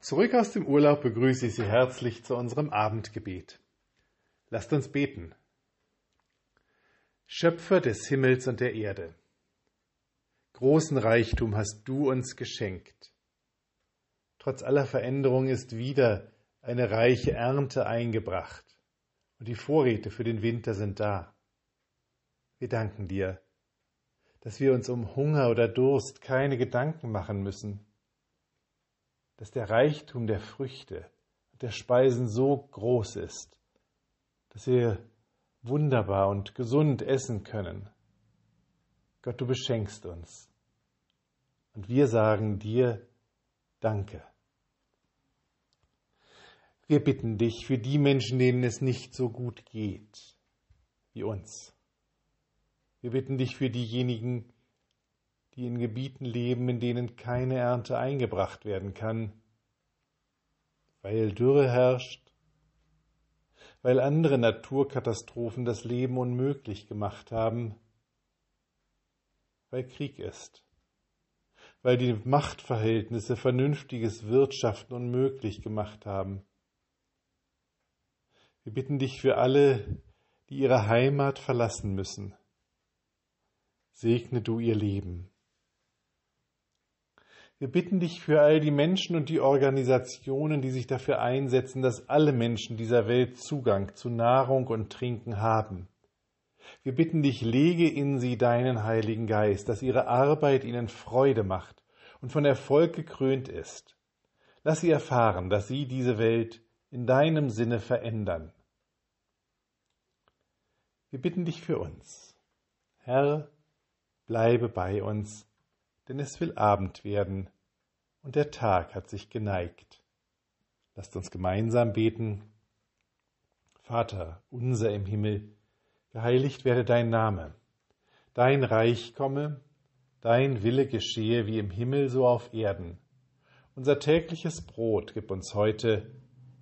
Zurück aus dem Urlaub begrüße ich Sie herzlich zu unserem Abendgebet. Lasst uns beten. Schöpfer des Himmels und der Erde, großen Reichtum hast du uns geschenkt. Trotz aller Veränderung ist wieder eine reiche Ernte eingebracht und die Vorräte für den Winter sind da. Wir danken dir, dass wir uns um Hunger oder Durst keine Gedanken machen müssen dass der Reichtum der Früchte und der Speisen so groß ist, dass wir wunderbar und gesund essen können. Gott, du beschenkst uns. Und wir sagen dir Danke. Wir bitten dich für die Menschen, denen es nicht so gut geht wie uns. Wir bitten dich für diejenigen, die in Gebieten leben, in denen keine Ernte eingebracht werden kann, weil Dürre herrscht, weil andere Naturkatastrophen das Leben unmöglich gemacht haben, weil Krieg ist, weil die Machtverhältnisse vernünftiges Wirtschaften unmöglich gemacht haben. Wir bitten dich für alle, die ihre Heimat verlassen müssen. Segne du ihr Leben. Wir bitten dich für all die Menschen und die Organisationen, die sich dafür einsetzen, dass alle Menschen dieser Welt Zugang zu Nahrung und Trinken haben. Wir bitten dich, lege in sie deinen Heiligen Geist, dass ihre Arbeit ihnen Freude macht und von Erfolg gekrönt ist. Lass sie erfahren, dass sie diese Welt in deinem Sinne verändern. Wir bitten dich für uns. Herr, bleibe bei uns denn es will Abend werden und der Tag hat sich geneigt. Lasst uns gemeinsam beten. Vater unser im Himmel, geheiligt werde dein Name, dein Reich komme, dein Wille geschehe wie im Himmel so auf Erden. Unser tägliches Brot gib uns heute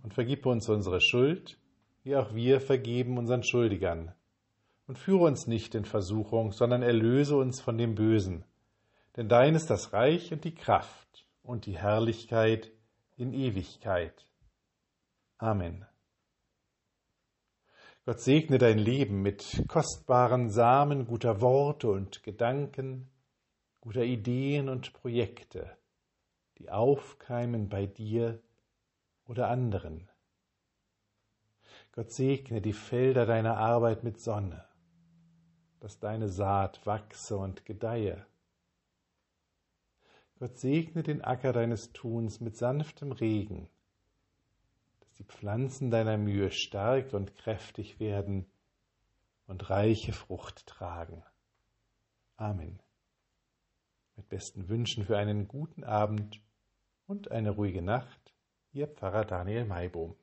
und vergib uns unsere Schuld, wie auch wir vergeben unseren Schuldigern. Und führe uns nicht in Versuchung, sondern erlöse uns von dem Bösen denn dein ist das Reich und die Kraft und die Herrlichkeit in Ewigkeit. Amen. Gott segne dein Leben mit kostbaren Samen guter Worte und Gedanken, guter Ideen und Projekte, die aufkeimen bei dir oder anderen. Gott segne die Felder deiner Arbeit mit Sonne, dass deine Saat wachse und gedeihe Gott segne den Acker deines Tuns mit sanftem Regen, dass die Pflanzen deiner Mühe stark und kräftig werden und reiche Frucht tragen. Amen. Mit besten Wünschen für einen guten Abend und eine ruhige Nacht, Ihr Pfarrer Daniel Maibohm.